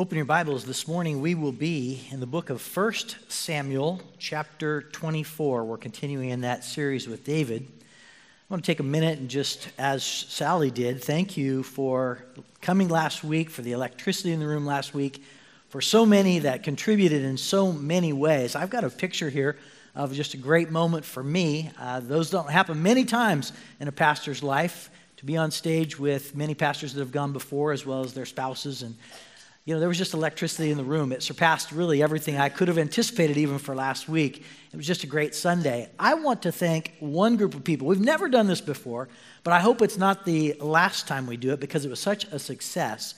Open your Bibles this morning. We will be in the book of 1 Samuel, chapter 24. We're continuing in that series with David. I want to take a minute and just, as Sally did, thank you for coming last week, for the electricity in the room last week, for so many that contributed in so many ways. I've got a picture here of just a great moment for me. Uh, those don't happen many times in a pastor's life to be on stage with many pastors that have gone before, as well as their spouses and you know, there was just electricity in the room. It surpassed really everything I could have anticipated even for last week. It was just a great Sunday. I want to thank one group of people. We've never done this before, but I hope it's not the last time we do it because it was such a success.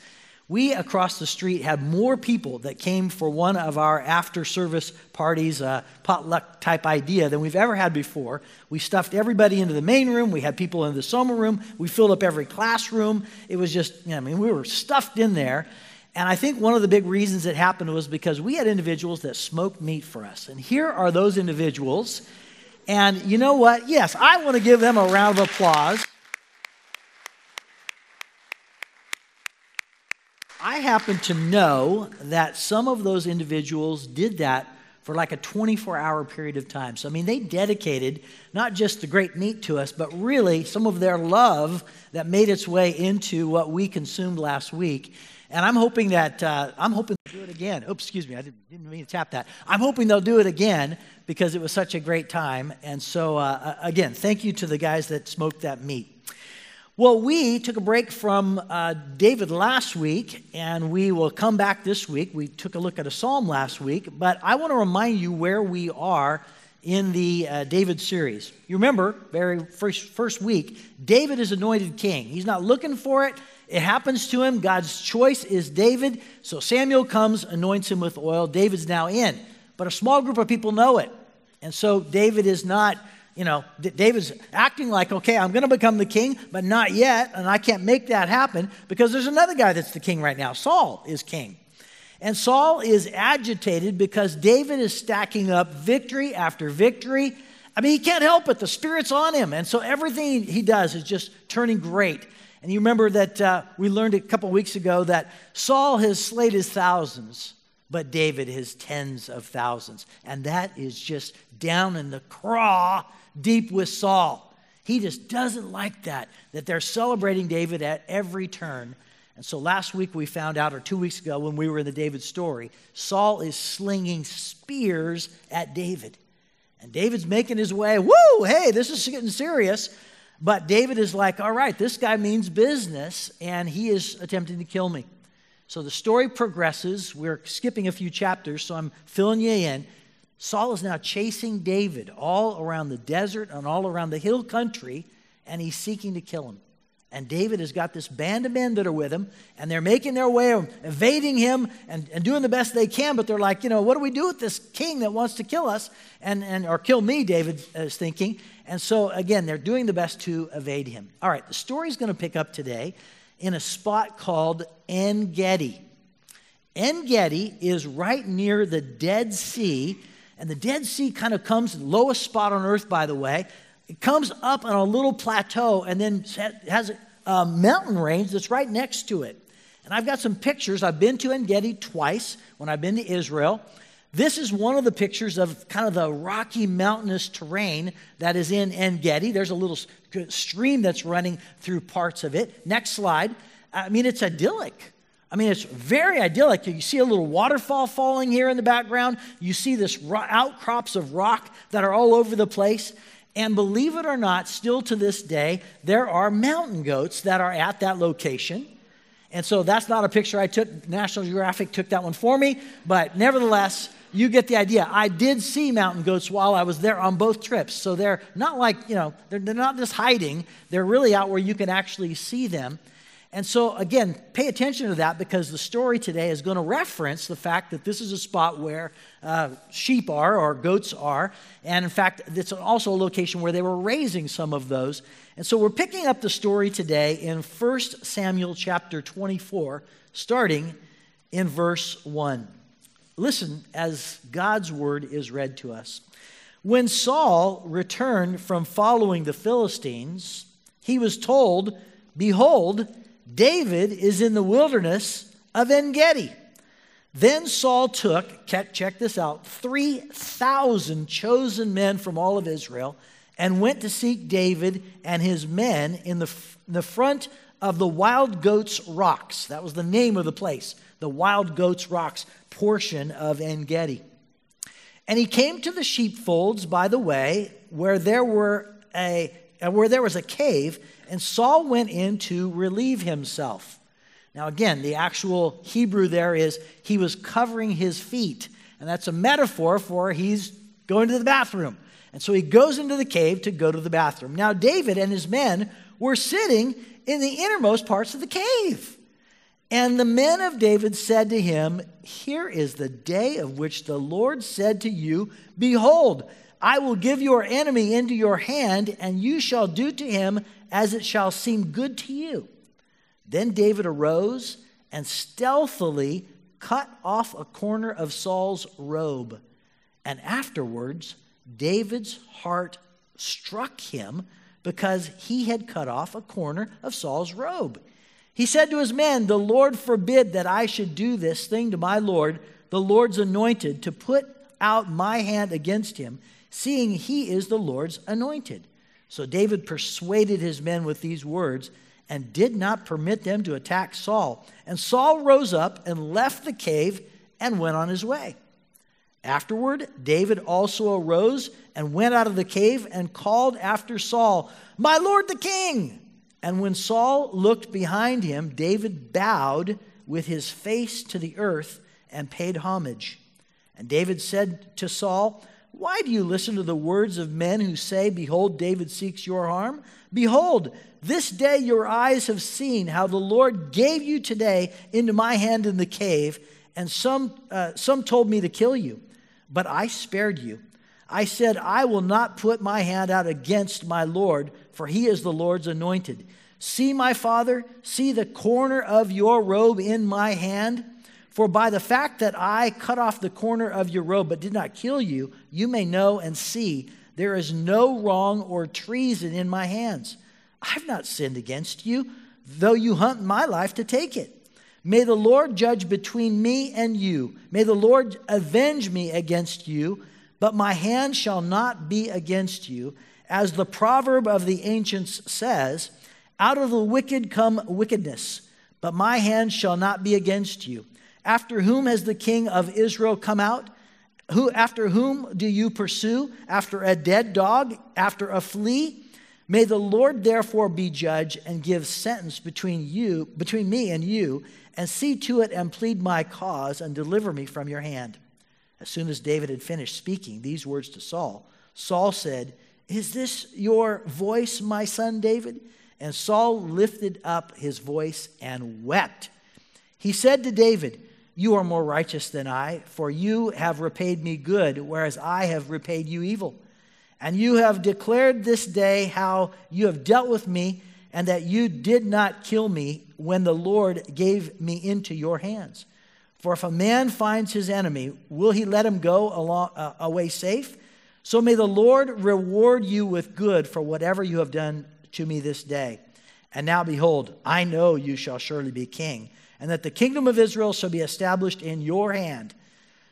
We across the street had more people that came for one of our after service parties, potluck type idea, than we've ever had before. We stuffed everybody into the main room. We had people in the summer room. We filled up every classroom. It was just, you know, I mean, we were stuffed in there. And I think one of the big reasons it happened was because we had individuals that smoked meat for us. And here are those individuals. And you know what? Yes, I want to give them a round of applause. I happen to know that some of those individuals did that for like a 24 hour period of time. So, I mean, they dedicated not just the great meat to us, but really some of their love that made its way into what we consumed last week. And I'm hoping that, uh, I'm hoping they'll do it again. Oops, excuse me, I didn't, didn't, mean to tap that. I'm hoping they'll do it again because it was such a great time. And so, uh, again, thank you to the guys that smoked that meat. Well, we took a break from uh, David last week, and we will come back this week. We took a look at a psalm last week, but I want to remind you where we are in the uh, David series. You remember, very first, first week, David is anointed king. He's not looking for it, it happens to him. God's choice is David. So Samuel comes, anoints him with oil. David's now in. But a small group of people know it. And so David is not, you know, David's acting like, okay, I'm going to become the king, but not yet. And I can't make that happen because there's another guy that's the king right now. Saul is king. And Saul is agitated because David is stacking up victory after victory. I mean, he can't help it. The Spirit's on him. And so everything he does is just turning great. And you remember that uh, we learned a couple weeks ago that Saul has slayed his thousands, but David his tens of thousands. And that is just down in the craw, deep with Saul. He just doesn't like that, that they're celebrating David at every turn. And so last week we found out, or two weeks ago when we were in the David story, Saul is slinging spears at David. And David's making his way, woo, hey, this is getting serious. But David is like, all right, this guy means business, and he is attempting to kill me. So the story progresses. We're skipping a few chapters, so I'm filling you in. Saul is now chasing David all around the desert and all around the hill country, and he's seeking to kill him. And David has got this band of men that are with him, and they're making their way, evading him and, and doing the best they can. But they're like, you know, what do we do with this king that wants to kill us and, and or kill me? David is thinking. And so again, they're doing the best to evade him. All right, the story's going to pick up today in a spot called En Gedi. En Gedi is right near the Dead Sea, and the Dead Sea kind of comes the lowest spot on earth, by the way. It comes up on a little plateau and then has a mountain range that's right next to it. And I've got some pictures. I've been to En Gedi twice when I've been to Israel. This is one of the pictures of kind of the rocky mountainous terrain that is in En Gedi. There's a little stream that's running through parts of it. Next slide. I mean, it's idyllic. I mean, it's very idyllic. You see a little waterfall falling here in the background. You see this outcrops of rock that are all over the place. And believe it or not, still to this day, there are mountain goats that are at that location. And so that's not a picture I took. National Geographic took that one for me. But nevertheless, you get the idea. I did see mountain goats while I was there on both trips. So they're not like, you know, they're, they're not just hiding, they're really out where you can actually see them. And so, again, pay attention to that because the story today is going to reference the fact that this is a spot where uh, sheep are or goats are. And in fact, it's also a location where they were raising some of those. And so we're picking up the story today in 1 Samuel chapter 24, starting in verse 1. Listen as God's word is read to us. When Saul returned from following the Philistines, he was told, Behold, David is in the wilderness of En Gedi. Then Saul took, check this out, 3,000 chosen men from all of Israel and went to seek David and his men in the, the front of the Wild Goats Rocks. That was the name of the place, the Wild Goats Rocks portion of En Gedi. And he came to the sheepfolds by the way, where there were a where there was a cave, and Saul went in to relieve himself. Now, again, the actual Hebrew there is he was covering his feet, and that's a metaphor for he's going to the bathroom. And so he goes into the cave to go to the bathroom. Now, David and his men were sitting in the innermost parts of the cave. And the men of David said to him, Here is the day of which the Lord said to you, Behold, I will give your enemy into your hand, and you shall do to him as it shall seem good to you. Then David arose and stealthily cut off a corner of Saul's robe. And afterwards, David's heart struck him because he had cut off a corner of Saul's robe. He said to his men, The Lord forbid that I should do this thing to my Lord, the Lord's anointed, to put out my hand against him, seeing he is the Lord's anointed. So David persuaded his men with these words and did not permit them to attack Saul. And Saul rose up and left the cave and went on his way. Afterward, David also arose and went out of the cave and called after Saul, My lord the king! And when Saul looked behind him, David bowed with his face to the earth and paid homage. And David said to Saul, Why do you listen to the words of men who say, Behold, David seeks your harm? Behold, this day your eyes have seen how the Lord gave you today into my hand in the cave, and some, uh, some told me to kill you, but I spared you. I said, I will not put my hand out against my Lord, for he is the Lord's anointed. See, my father, see the corner of your robe in my hand. For by the fact that I cut off the corner of your robe but did not kill you, you may know and see there is no wrong or treason in my hands. I've not sinned against you, though you hunt my life to take it. May the Lord judge between me and you. May the Lord avenge me against you, but my hand shall not be against you. As the proverb of the ancients says, out of the wicked come wickedness, but my hand shall not be against you. After whom has the king of Israel come out? Who, after whom do you pursue? After a dead dog? After a flea? May the Lord therefore be judge and give sentence between you, between me and you, and see to it and plead my cause and deliver me from your hand. As soon as David had finished speaking these words to Saul, Saul said, Is this your voice, my son David? And Saul lifted up his voice and wept. He said to David, You are more righteous than I, for you have repaid me good, whereas I have repaid you evil. And you have declared this day how you have dealt with me, and that you did not kill me when the Lord gave me into your hands. For if a man finds his enemy, will he let him go along, uh, away safe? So may the Lord reward you with good for whatever you have done to me this day. And now behold, I know you shall surely be king, and that the kingdom of Israel shall be established in your hand.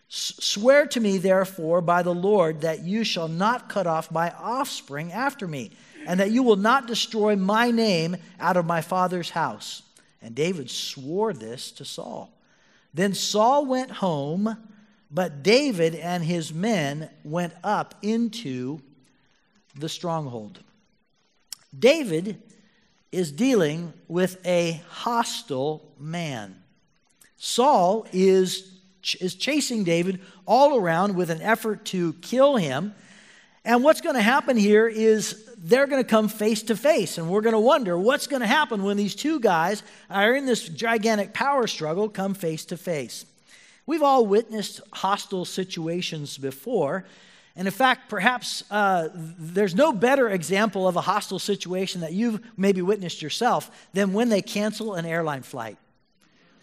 Swear to me, therefore, by the Lord, that you shall not cut off my offspring after me, and that you will not destroy my name out of my father's house. And David swore this to Saul. Then Saul went home, but David and his men went up into the stronghold. David is dealing with a hostile man. Saul is, is chasing David all around with an effort to kill him. And what's going to happen here is they're going to come face to face. And we're going to wonder what's going to happen when these two guys are in this gigantic power struggle, come face to face. We've all witnessed hostile situations before. And in fact, perhaps uh, there's no better example of a hostile situation that you've maybe witnessed yourself than when they cancel an airline flight.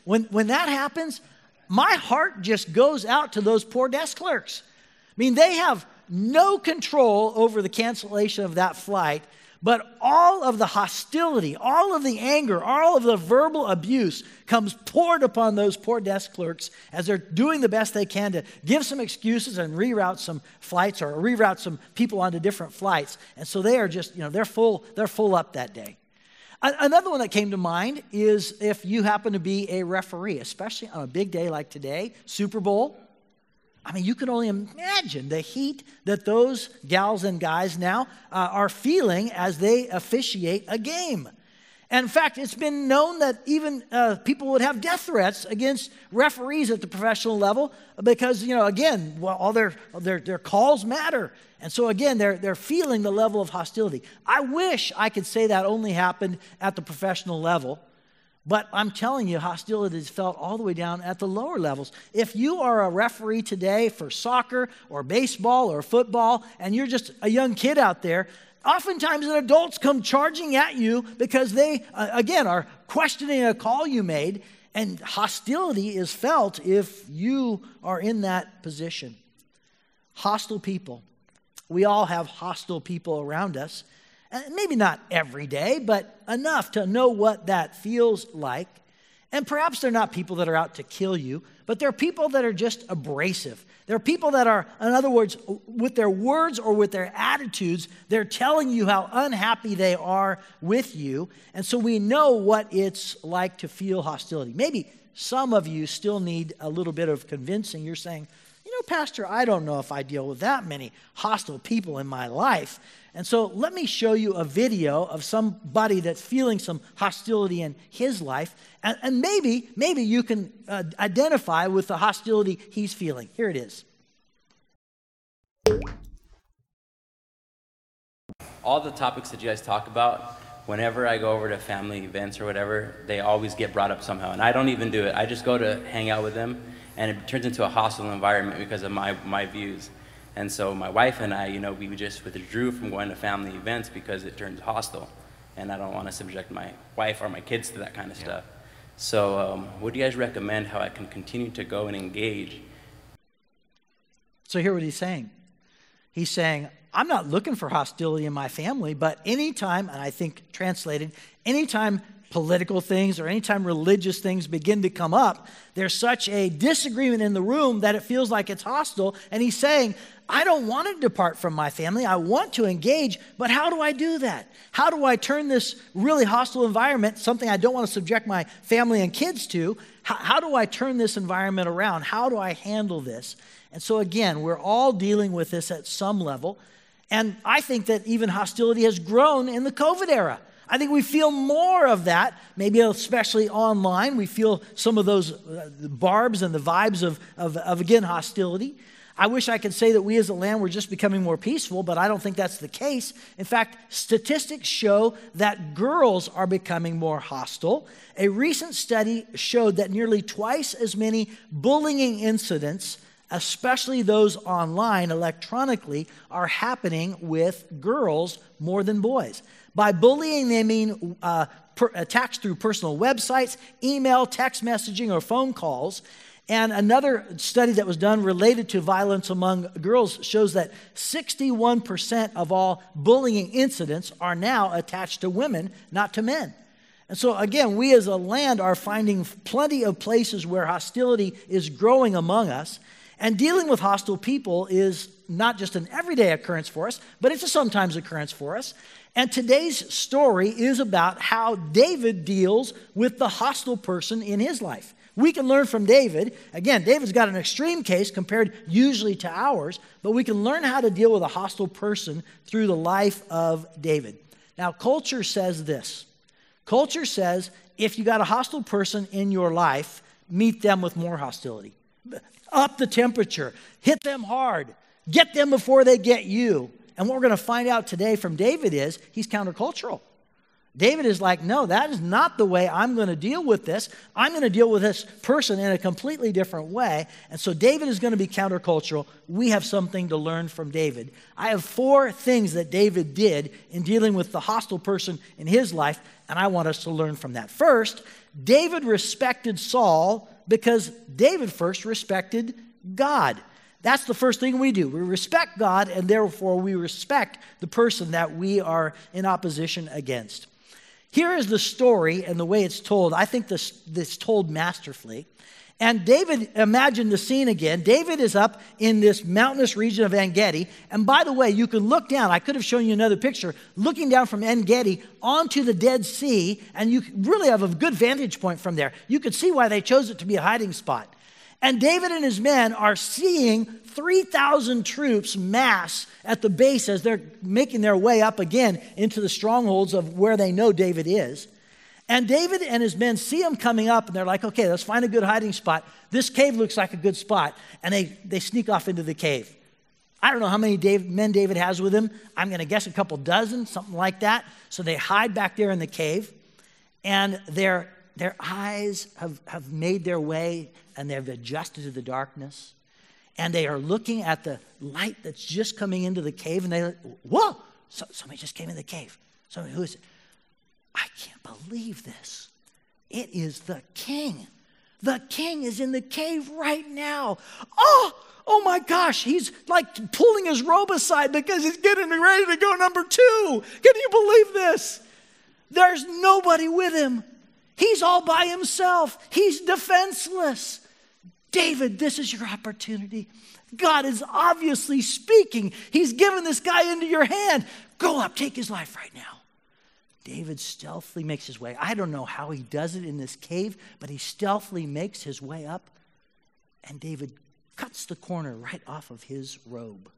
When, when that happens, my heart just goes out to those poor desk clerks. I mean, they have no control over the cancellation of that flight, But all of the hostility, all of the anger, all of the verbal abuse comes poured upon those poor desk clerks as they're doing the best they can to give some excuses and reroute some flights or reroute some people onto different flights. And so they are just, you know, they're full, they're full up that day. Another one that came to mind is if you happen to be a referee, especially on a big day like today, Super Bowl. I mean, you can only imagine the heat that those gals and guys now uh, are feeling as they officiate a game. And in fact, it's been known that even uh, people would have death threats against referees at the professional level because, you know, again, well, all their, their, their calls matter. And so, again, they're, they're feeling the level of hostility. I wish I could say that only happened at the professional level. But I'm telling you, hostility is felt all the way down at the lower levels. If you are a referee today for soccer or baseball or football, and you're just a young kid out there, oftentimes adults come charging at you because they, uh, again, are questioning a call you made, and hostility is felt if you are in that position. Hostile people. We all have hostile people around us. Uh, maybe not every day, but enough to know what that feels like. And perhaps they're not people that are out to kill you, but they're people that are just abrasive. They're people that are, in other words, with their words or with their attitudes, they're telling you how unhappy they are with you. And so we know what it's like to feel hostility. Maybe some of you still need a little bit of convincing. You're saying, you know, Pastor, I don't know if I deal with that many hostile people in my life. And so let me show you a video of somebody that's feeling some hostility in his life. And, and maybe, maybe you can uh, identify with the hostility he's feeling. Here it is. All the topics that you guys talk about, whenever I go over to family events or whatever, they always get brought up somehow. And I don't even do it. I just go to hang out with them, and it turns into a hostile environment because of my, my views. And so my wife and I, you know, we just withdrew from going to family events because it turns hostile. And I don't want to subject my wife or my kids to that kind of yeah. stuff. So, um, what do you guys recommend how I can continue to go and engage? So, hear what he's saying. He's saying, I'm not looking for hostility in my family, but anytime, and I think translated, anytime political things or anytime religious things begin to come up, there's such a disagreement in the room that it feels like it's hostile. And he's saying, I don't want to depart from my family. I want to engage, but how do I do that? How do I turn this really hostile environment, something I don't want to subject my family and kids to, how, how do I turn this environment around? How do I handle this? And so, again, we're all dealing with this at some level. And I think that even hostility has grown in the COVID era. I think we feel more of that, maybe especially online. We feel some of those uh, barbs and the vibes of, of, of, again, hostility. I wish I could say that we as a land were just becoming more peaceful, but I don't think that's the case. In fact, statistics show that girls are becoming more hostile. A recent study showed that nearly twice as many bullying incidents, especially those online electronically, are happening with girls more than boys. By bullying, they mean uh, per, attacks through personal websites, email, text messaging, or phone calls. And another study that was done related to violence among girls shows that 61% of all bullying incidents are now attached to women, not to men. And so, again, we as a land are finding plenty of places where hostility is growing among us. And dealing with hostile people is not just an everyday occurrence for us, but it's a sometimes occurrence for us. And today's story is about how David deals with the hostile person in his life. We can learn from David. Again, David's got an extreme case compared usually to ours, but we can learn how to deal with a hostile person through the life of David. Now, culture says this culture says if you got a hostile person in your life, meet them with more hostility. Up the temperature, hit them hard, get them before they get you. And what we're going to find out today from David is he's countercultural. David is like, no, that is not the way I'm going to deal with this. I'm going to deal with this person in a completely different way. And so David is going to be countercultural. We have something to learn from David. I have four things that David did in dealing with the hostile person in his life, and I want us to learn from that. First, David respected Saul because David first respected God. That's the first thing we do. We respect God, and therefore we respect the person that we are in opposition against. Here is the story and the way it's told. I think this, this told masterfully. And David, imagine the scene again. David is up in this mountainous region of En Gedi. And by the way, you can look down. I could have shown you another picture, looking down from En Gedi onto the Dead Sea. And you really have a good vantage point from there. You could see why they chose it to be a hiding spot. And David and his men are seeing 3,000 troops mass at the base as they're making their way up again into the strongholds of where they know David is. And David and his men see him coming up, and they're like, okay, let's find a good hiding spot. This cave looks like a good spot. And they, they sneak off into the cave. I don't know how many Dave, men David has with him. I'm going to guess a couple dozen, something like that. So they hide back there in the cave, and their, their eyes have, have made their way and they've adjusted to the darkness. And they are looking at the light that's just coming into the cave, and they, whoa, so, somebody just came in the cave. Somebody, who is it? I can't believe this. It is the king. The king is in the cave right now. Oh, oh my gosh, he's like pulling his robe aside because he's getting ready to go number two. Can you believe this? There's nobody with him. He's all by himself. He's defenseless. David, this is your opportunity. God is obviously speaking. He's given this guy into your hand. Go up, take his life right now. David stealthily makes his way. I don't know how he does it in this cave, but he stealthily makes his way up, and David cuts the corner right off of his robe.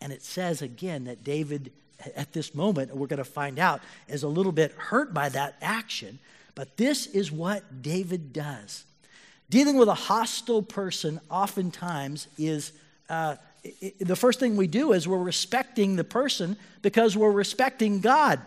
And it says again that David, at this moment, we're going to find out, is a little bit hurt by that action. But this is what David does. Dealing with a hostile person oftentimes is uh, it, the first thing we do is we're respecting the person because we're respecting God.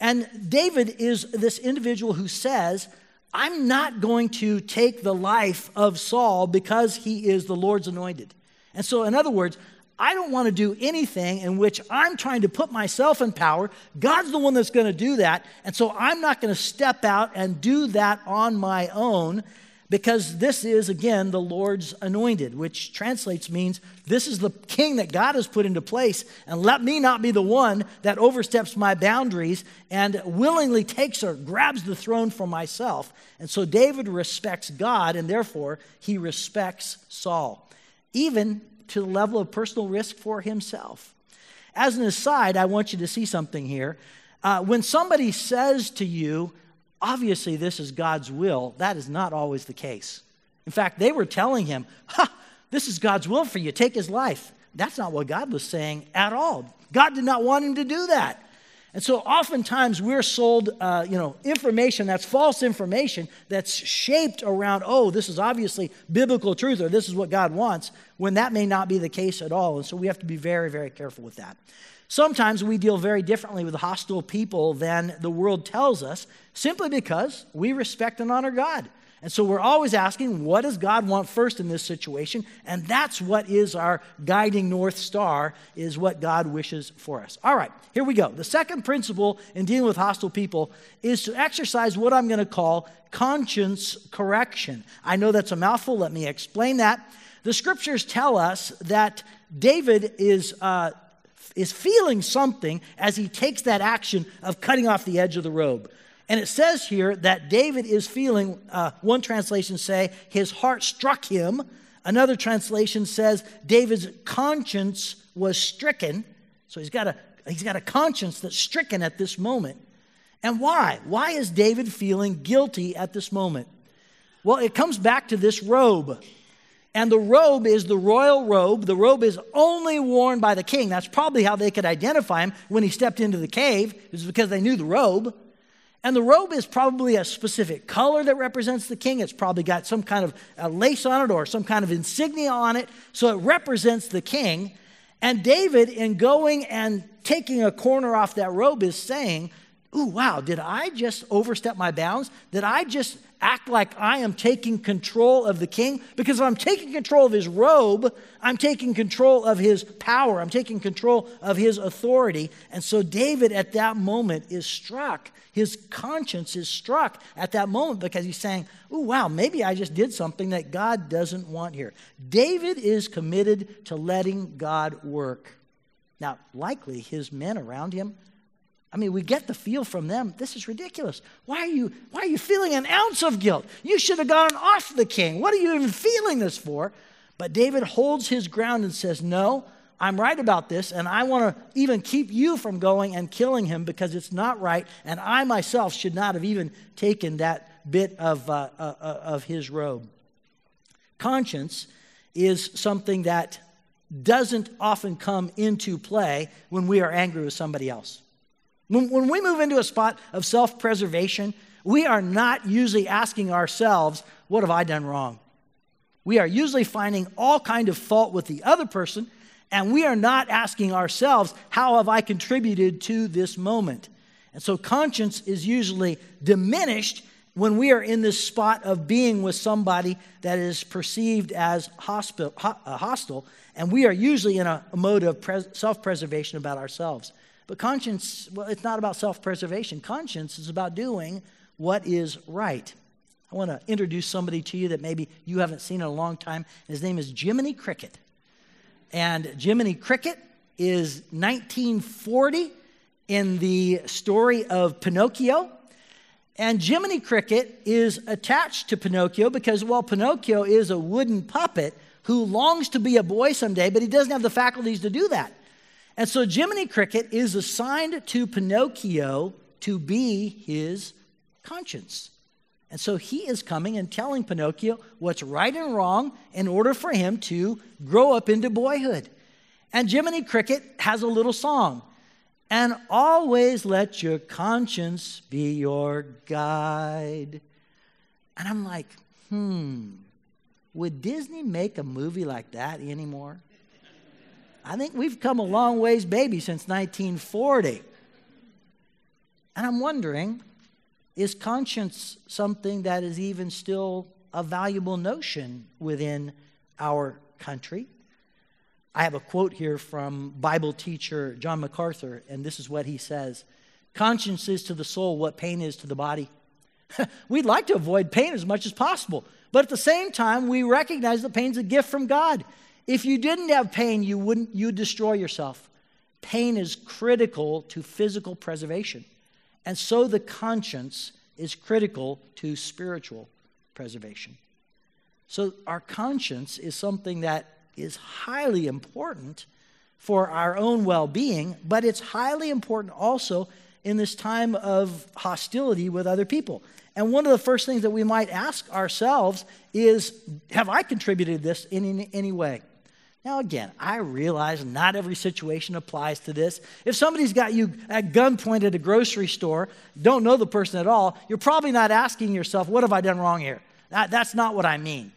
And David is this individual who says, I'm not going to take the life of Saul because he is the Lord's anointed. And so, in other words, I don't want to do anything in which I'm trying to put myself in power. God's the one that's going to do that. And so I'm not going to step out and do that on my own because this is, again, the Lord's anointed, which translates means this is the king that God has put into place. And let me not be the one that oversteps my boundaries and willingly takes or grabs the throne for myself. And so David respects God, and therefore he respects Saul, even to the level of personal risk for himself. As an aside, I want you to see something here. Uh, when somebody says to you, obviously this is God's will, that is not always the case. In fact, they were telling him, ha, this is God's will for you, take his life. That's not what God was saying at all. God did not want him to do that. And so oftentimes we're sold, uh, you know, information that's false information that's shaped around, oh, this is obviously biblical truth or this is what God wants, when that may not be the case at all. And so we have to be very, very careful with that. Sometimes we deal very differently with hostile people than the world tells us simply because we respect and honor God. And so we're always asking, what does God want first in this situation? And that's what is our guiding North Star, is what God wishes for us. All right, here we go. The second principle in dealing with hostile people is to exercise what I'm going to call conscience correction. I know that's a mouthful. Let me explain that. The scriptures tell us that David is. Uh, is feeling something as he takes that action of cutting off the edge of the robe. And it says here that David is feeling, uh, one translation say, his heart struck him. Another translation says David's conscience was stricken. So he's got a, he's got a conscience that's stricken at this moment. And why? Why is David feeling guilty at this moment? Well, it comes back to this robe. And the robe is the royal robe. The robe is only worn by the king. That's probably how they could identify him when he stepped into the cave, is because they knew the robe. And the robe is probably a specific color that represents the king. It's probably got some kind of lace on it or some kind of insignia on it. So it represents the king. And David, in going and taking a corner off that robe, is saying, ooh, wow, did I just overstep my bounds? Did I just act like I am taking control of the king? Because if I'm taking control of his robe, I'm taking control of his power, I'm taking control of his authority. And so David at that moment is struck. His conscience is struck at that moment because he's saying, ooh, wow, maybe I just did something that God doesn't want here. David is committed to letting God work. Now, likely his men around him I mean, we get the feel from them. This is ridiculous. Why are you, why are you feeling an ounce of guilt? You should have gone off the king. What are you even feeling this for? But David holds his ground and says, No, I'm right about this, and I want to even keep you from going and killing him because it's not right, and I myself should not have even taken that bit of, uh, uh, uh of his robe. Conscience is something that doesn't often come into play when we are angry with somebody else. When, we move into a spot of self preservation, we are not usually asking ourselves, What have I done wrong? We are usually finding all kind of fault with the other person, and we are not asking ourselves, How have I contributed to this moment? And so conscience is usually diminished when we are in this spot of being with somebody that is perceived as hostile, uh, hostile and we are usually in a, mode of self preservation about ourselves. But conscience, well, it's not about self preservation. Conscience is about doing what is right. I want to introduce somebody to you that maybe you haven't seen in a long time. His name is Jiminy Cricket. And Jiminy Cricket is 1940 in the story of Pinocchio. And Jiminy Cricket is attached to Pinocchio because, well, Pinocchio is a wooden puppet who longs to be a boy someday, but he doesn't have the faculties to do that. And so Jiminy Cricket is assigned to Pinocchio to be his conscience. And so he is coming and telling Pinocchio what's right and wrong in order for him to grow up into boyhood. And Jiminy Cricket has a little song. And always let your conscience be your guide. And I'm like, hmm, would Disney make a movie like that anymore? I think we've come a long ways, baby, since 1940. And I'm wondering is conscience something that is even still a valuable notion within our country? I have a quote here from Bible teacher John MacArthur, and this is what he says Conscience is to the soul what pain is to the body. We'd like to avoid pain as much as possible, but at the same time, we recognize that pain's a gift from God. If you didn't have pain, you wouldn't you'd destroy yourself. Pain is critical to physical preservation. And so the conscience is critical to spiritual preservation. So our conscience is something that is highly important for our own well-being, but it's highly important also in this time of hostility with other people. And one of the first things that we might ask ourselves is Have I contributed this in any, any way? Now, again, I realize not every situation applies to this. If somebody's got you at gunpoint at a grocery store, don't know the person at all, you're probably not asking yourself, What have I done wrong here? That, that's not what I mean.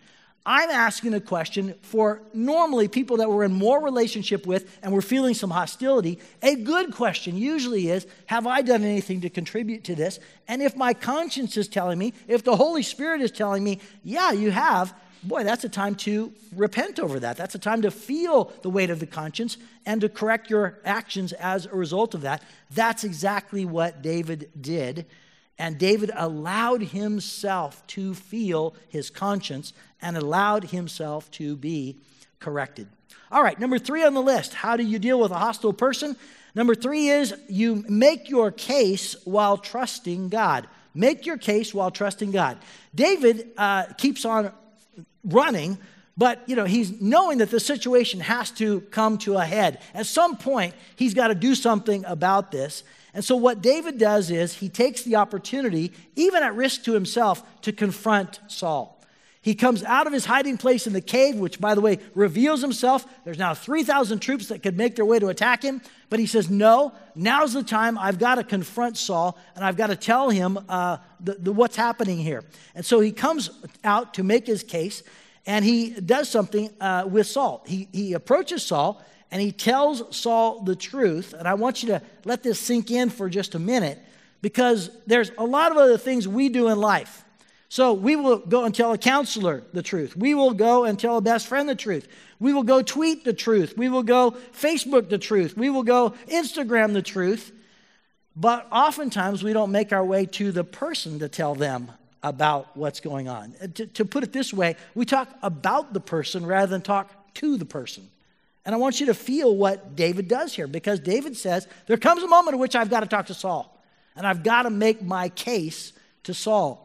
I'm asking a question for normally people that we're in more relationship with and we're feeling some hostility. A good question usually is Have I done anything to contribute to this? And if my conscience is telling me, if the Holy Spirit is telling me, Yeah, you have, boy, that's a time to repent over that. That's a time to feel the weight of the conscience and to correct your actions as a result of that. That's exactly what David did. And David allowed himself to feel his conscience and allowed himself to be corrected. All right, number three on the list how do you deal with a hostile person? Number three is you make your case while trusting God. Make your case while trusting God. David uh, keeps on running, but you know, he's knowing that the situation has to come to a head. At some point, he's got to do something about this. And so what David does is he takes the opportunity, even at risk to himself, to confront Saul. He comes out of his hiding place in the cave, which, by the way, reveals himself. There's now 3,000 troops that could make their way to attack him. But he says, No, now's the time. I've got to confront Saul and I've got to tell him uh, the, the, what's happening here. And so he comes out to make his case and he does something uh, with Saul. He, he approaches Saul and he tells Saul the truth. And I want you to let this sink in for just a minute because there's a lot of other things we do in life. So we will go and tell a counselor the truth. We will go and tell a best friend the truth. We will go tweet the truth. We will go Facebook the truth. We will go Instagram the truth. But oftentimes we don't make our way to the person to tell them about what's going on. To, to, put it this way, we talk about the person rather than talk to the person. And I want you to feel what David does here because David says, There comes a moment in which I've got to talk to Saul and I've got to make my case to Saul.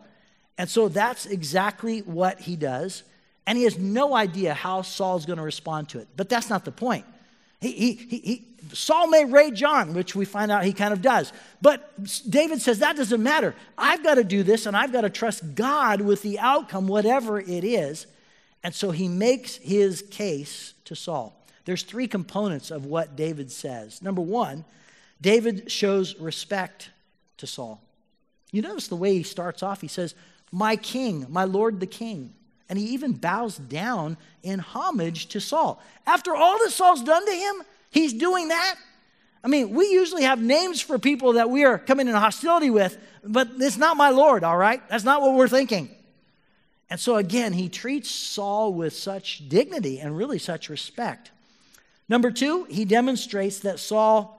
And so that's exactly what he does. And he has no idea how Saul's going to respond to it. But that's not the point. He, he, he, Saul may rage on, which we find out he kind of does. But David says that doesn't matter. I've got to do this and I've got to trust God with the outcome, whatever it is. And so he makes his case to Saul. There's three components of what David says. Number one, David shows respect to Saul. You notice the way he starts off. He says, My king, my lord the king. And he even bows down in homage to Saul. After all that Saul's done to him, he's doing that. I mean, we usually have names for people that we are coming in hostility with, but it's not my Lord, all right? That's not what we're thinking. And so, again, he treats Saul with such dignity and really such respect. Number two, he demonstrates that Saul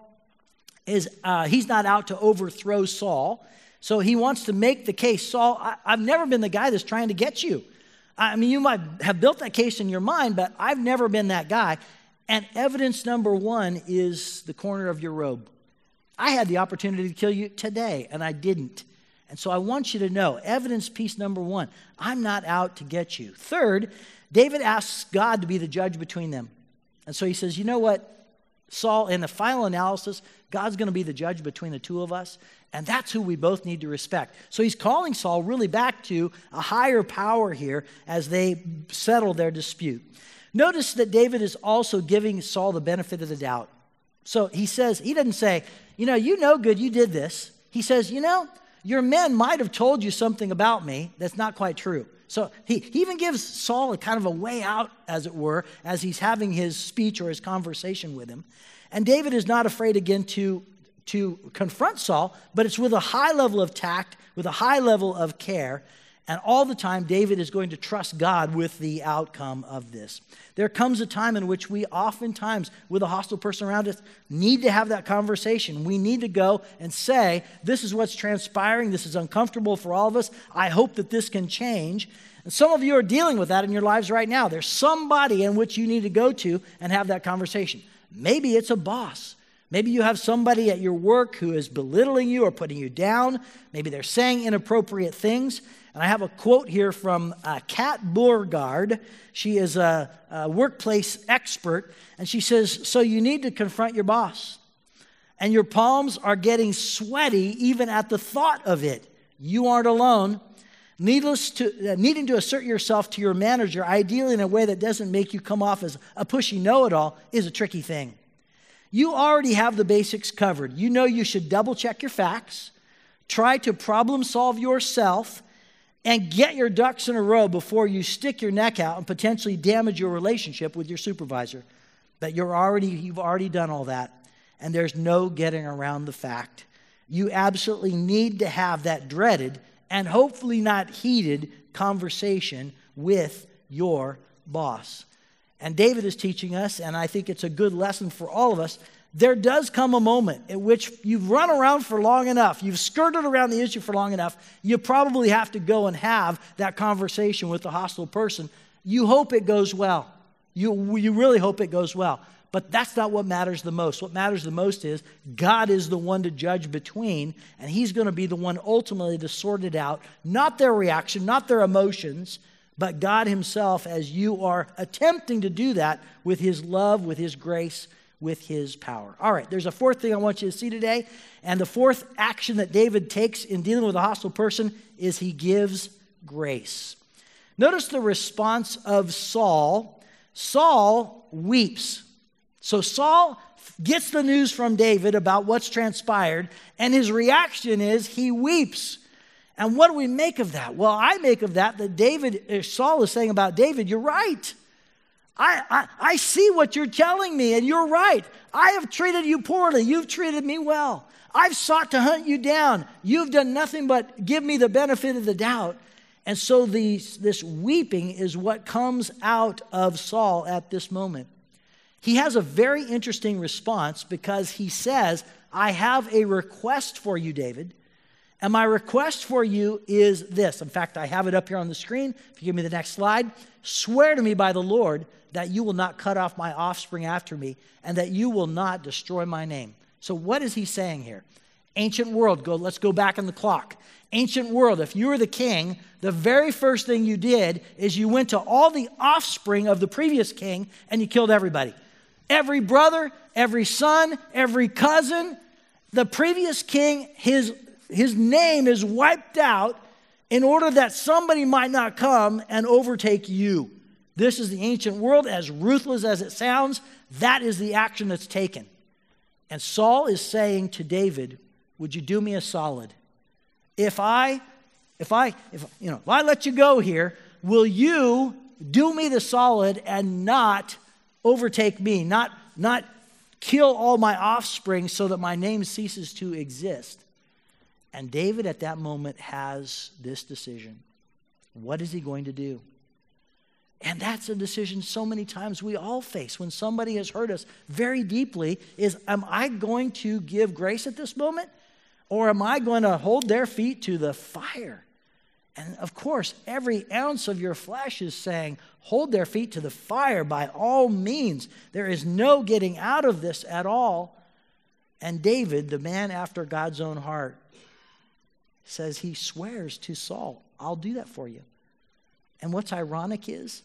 is, uh, he's not out to overthrow Saul. So he wants to make the case Saul, I, I've never been the guy that's trying to get you. I mean, you might have built that case in your mind, but I've never been that guy. And evidence number one is the corner of your robe. I had the opportunity to kill you today, and I didn't. And so I want you to know evidence piece number one I'm not out to get you. Third, David asks God to be the judge between them. And so he says, You know what? Saul, in the final analysis, God's going to be the judge between the two of us. And that's who we both need to respect. So he's calling Saul really back to a higher power here as they settle their dispute. Notice that David is also giving Saul the benefit of the doubt. So he says, he doesn't say, you know, you know good, you did this. He says, you know, your men might have told you something about me that's not quite true. So he, he even gives Saul a kind of a way out, as it were, as he's having his speech or his conversation with him. And David is not afraid again to, to confront Saul, but it's with a high level of tact, with a high level of care. And all the time, David is going to trust God with the outcome of this. There comes a time in which we oftentimes, with a hostile person around us, need to have that conversation. We need to go and say, This is what's transpiring. This is uncomfortable for all of us. I hope that this can change. And some of you are dealing with that in your lives right now. There's somebody in which you need to go to and have that conversation. Maybe it's a boss. Maybe you have somebody at your work who is belittling you or putting you down. Maybe they're saying inappropriate things. And I have a quote here from uh, Kat Boogaard. She is a, a workplace expert. And she says So you need to confront your boss. And your palms are getting sweaty even at the thought of it. You aren't alone. Needless to, uh, needing to assert yourself to your manager, ideally in a way that doesn't make you come off as a pushy know it all, is a tricky thing. You already have the basics covered. You know you should double check your facts, try to problem solve yourself, and get your ducks in a row before you stick your neck out and potentially damage your relationship with your supervisor. But you're already, you've already done all that, and there's no getting around the fact. You absolutely need to have that dreaded and hopefully not heated conversation with your boss. And David is teaching us, and I think it's a good lesson for all of us. There does come a moment at which you've run around for long enough, you've skirted around the issue for long enough, you probably have to go and have that conversation with the hostile person. You hope it goes well. You, you really hope it goes well. But that's not what matters the most. What matters the most is God is the one to judge between, and He's going to be the one ultimately to sort it out. Not their reaction, not their emotions, but God Himself as you are attempting to do that with His love, with His grace, with His power. All right, there's a fourth thing I want you to see today. And the fourth action that David takes in dealing with a hostile person is he gives grace. Notice the response of Saul. Saul weeps. So Saul gets the news from David about what's transpired, and his reaction is he weeps. And what do we make of that? Well, I make of that that David, uh, Saul is saying about David, you're right. I, I, I see what you're telling me, and you're right. I have treated you poorly. You've treated me well. I've sought to hunt you down. You've done nothing but give me the benefit of the doubt. And so these, this weeping is what comes out of Saul at this moment. He has a very interesting response because he says, I have a request for you, David. And my request for you is this. In fact, I have it up here on the screen. If you give me the next slide, swear to me by the Lord that you will not cut off my offspring after me and that you will not destroy my name. So, what is he saying here? Ancient world, go, let's go back in the clock. Ancient world, if you were the king, the very first thing you did is you went to all the offspring of the previous king and you killed everybody. Every brother, every son, every cousin. The previous king, his, his name is wiped out in order that somebody might not come and overtake you. This is the ancient world, as ruthless as it sounds, that is the action that's taken. And Saul is saying to David, Would you do me a solid? If I, if I, if, you know, if I let you go here, will you do me the solid and not overtake me, not, not kill all my offspring so that my name ceases to exist? And David at that moment has this decision. What is he going to do? And that's a decision so many times we all face when somebody has hurt us very deeply is am I going to give grace at this moment or am I going to hold their feet to the fire? And of course, every ounce of your flesh is saying, hold their feet to the fire by all means. There is no getting out of this at all. And David, the man after God's own heart, says he swears to Saul, I'll do that for you. And what's ironic is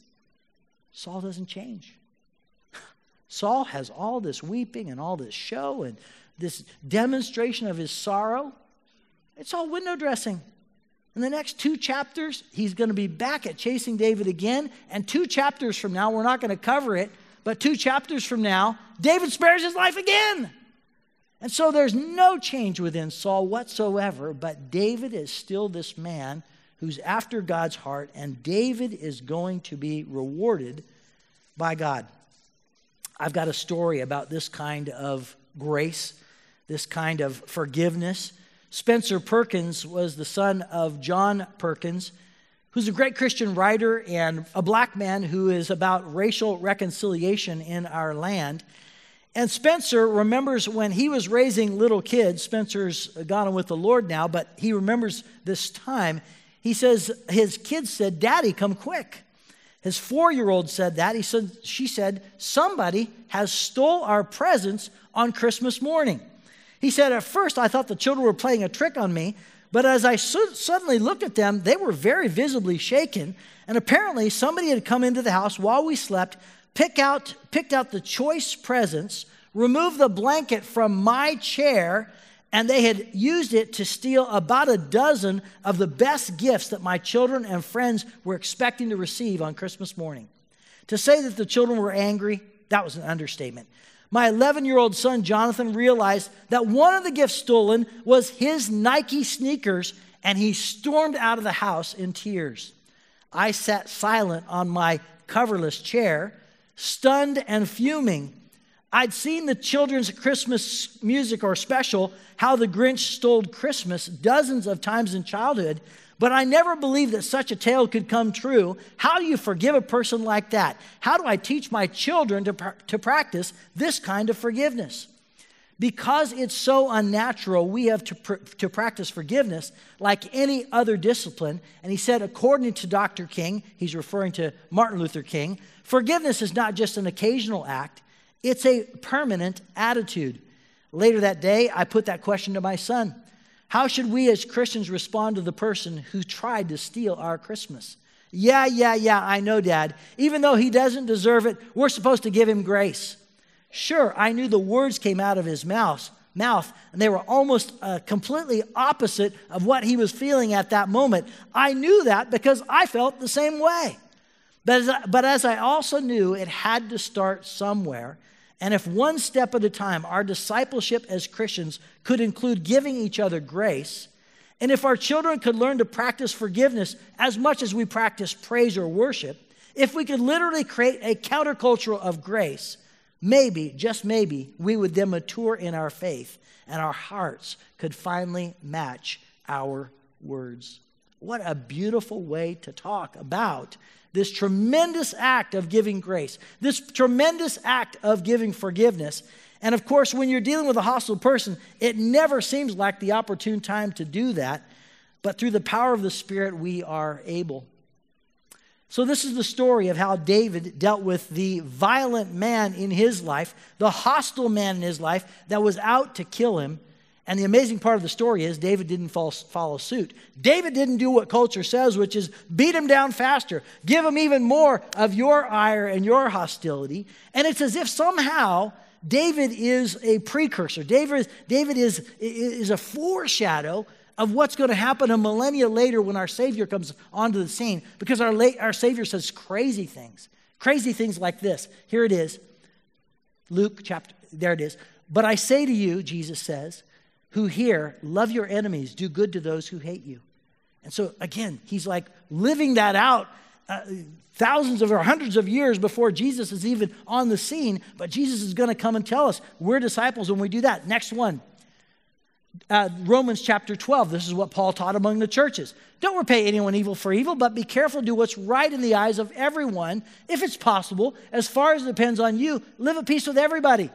Saul doesn't change. Saul has all this weeping and all this show and this demonstration of his sorrow. It's all window dressing. In the next two chapters, he's going to be back at chasing David again. And two chapters from now, we're not going to cover it, but two chapters from now, David spares his life again. And so there's no change within Saul whatsoever, but David is still this man who's after God's heart, and David is going to be rewarded by God. I've got a story about this kind of grace, this kind of forgiveness. Spencer Perkins was the son of John Perkins, who's a great Christian writer and a black man who is about racial reconciliation in our land. And Spencer remembers when he was raising little kids. Spencer's gone with the Lord now, but he remembers this time. He says his kids said, Daddy, come quick. His four year old said that. He said, she said, Somebody has stole our presents on Christmas morning. He said, At first, I thought the children were playing a trick on me, but as I su- suddenly looked at them, they were very visibly shaken. And apparently, somebody had come into the house while we slept, pick out, picked out the choice presents, removed the blanket from my chair, and they had used it to steal about a dozen of the best gifts that my children and friends were expecting to receive on Christmas morning. To say that the children were angry, that was an understatement. My 11 year old son, Jonathan, realized that one of the gifts stolen was his Nike sneakers, and he stormed out of the house in tears. I sat silent on my coverless chair, stunned and fuming I'd seen the children's Christmas music or special, How the Grinch Stole Christmas, dozens of times in childhood, but I never believed that such a tale could come true. How do you forgive a person like that? How do I teach my children to, to practice this kind of forgiveness? Because it's so unnatural, we have to, pr- to practice forgiveness like any other discipline. And he said, according to Dr. King, he's referring to Martin Luther King, forgiveness is not just an occasional act, it's a permanent attitude. Later that day, I put that question to my son How should we as Christians respond to the person who tried to steal our Christmas? Yeah, yeah, yeah, I know, Dad. Even though he doesn't deserve it, we're supposed to give him grace. Sure, I knew the words came out of his mouth, mouth, and they were almost uh, completely opposite of what he was feeling at that moment. I knew that because I felt the same way. But as, I, but as I also knew it had to start somewhere, and if one step at a time our discipleship as Christians could include giving each other grace, and if our children could learn to practice forgiveness as much as we practice praise or worship, if we could literally create a counterculture of grace, maybe, just maybe, we would then mature in our faith and our hearts could finally match our words. What a beautiful way to talk about this tremendous act of giving grace, this tremendous act of giving forgiveness. And of course, when you're dealing with a hostile person, it never seems like the opportune time to do that. But through the power of the Spirit, we are able. So, this is the story of how David dealt with the violent man in his life, the hostile man in his life that was out to kill him. And the amazing part of the story is David didn't follow suit. David didn't do what culture says, which is beat him down faster, give him even more of your ire and your hostility. And it's as if somehow David is a precursor. David, David is, is a foreshadow of what's going to happen a millennia later when our Savior comes onto the scene because our, late, our Savior says crazy things. Crazy things like this. Here it is Luke chapter, there it is. But I say to you, Jesus says, who hear, love your enemies, do good to those who hate you. And so, again, he's like living that out uh, thousands of or hundreds of years before Jesus is even on the scene. But Jesus is going to come and tell us we're disciples when we do that. Next one. Uh, Romans chapter 12, this is what Paul taught among the churches. Don't repay anyone evil for evil, but be careful do what's right in the eyes of everyone. If it's possible, as far as it depends on you, live at peace with everybody.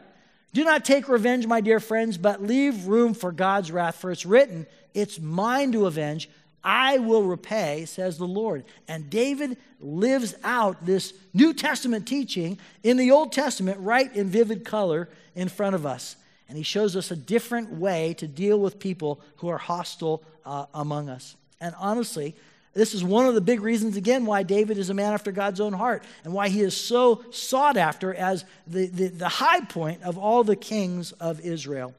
Do not take revenge, my dear friends, but leave room for God's wrath, for it's written, It's mine to avenge. I will repay, says the Lord. And David lives out this New Testament teaching in the Old Testament right in vivid color in front of us. And he shows us a different way to deal with people who are hostile uh, among us. And honestly, this is one of the big reasons, again, why David is a man after God's own heart and why he is so sought after as the, the, the high point of all the kings of Israel.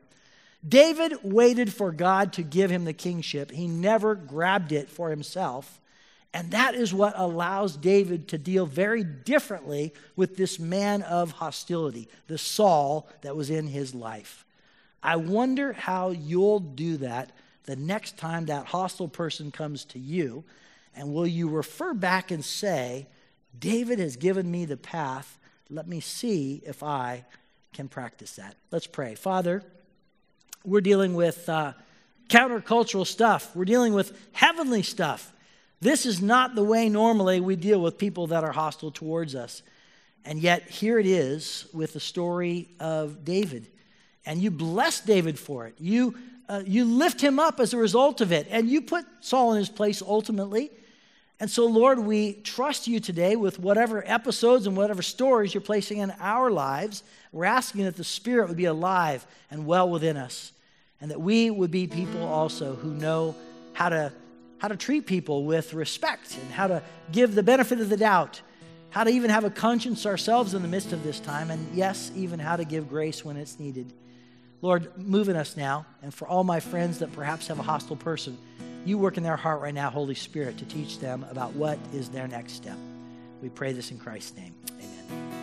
David waited for God to give him the kingship, he never grabbed it for himself. And that is what allows David to deal very differently with this man of hostility, the Saul that was in his life. I wonder how you'll do that the next time that hostile person comes to you and will you refer back and say, David has given me the path. Let me see if I can practice that. Let's pray. Father, we're dealing with uh, countercultural stuff, we're dealing with heavenly stuff. This is not the way normally we deal with people that are hostile towards us. And yet, here it is with the story of David. And you bless David for it. You, uh, you lift him up as a result of it. And you put Saul in his place ultimately. And so, Lord, we trust you today with whatever episodes and whatever stories you're placing in our lives. We're asking that the Spirit would be alive and well within us, and that we would be people also who know how to, how to treat people with respect and how to give the benefit of the doubt, how to even have a conscience ourselves in the midst of this time, and yes, even how to give grace when it's needed. Lord, move in us now, and for all my friends that perhaps have a hostile person, you work in their heart right now, Holy Spirit, to teach them about what is their next step. We pray this in Christ's name. Amen.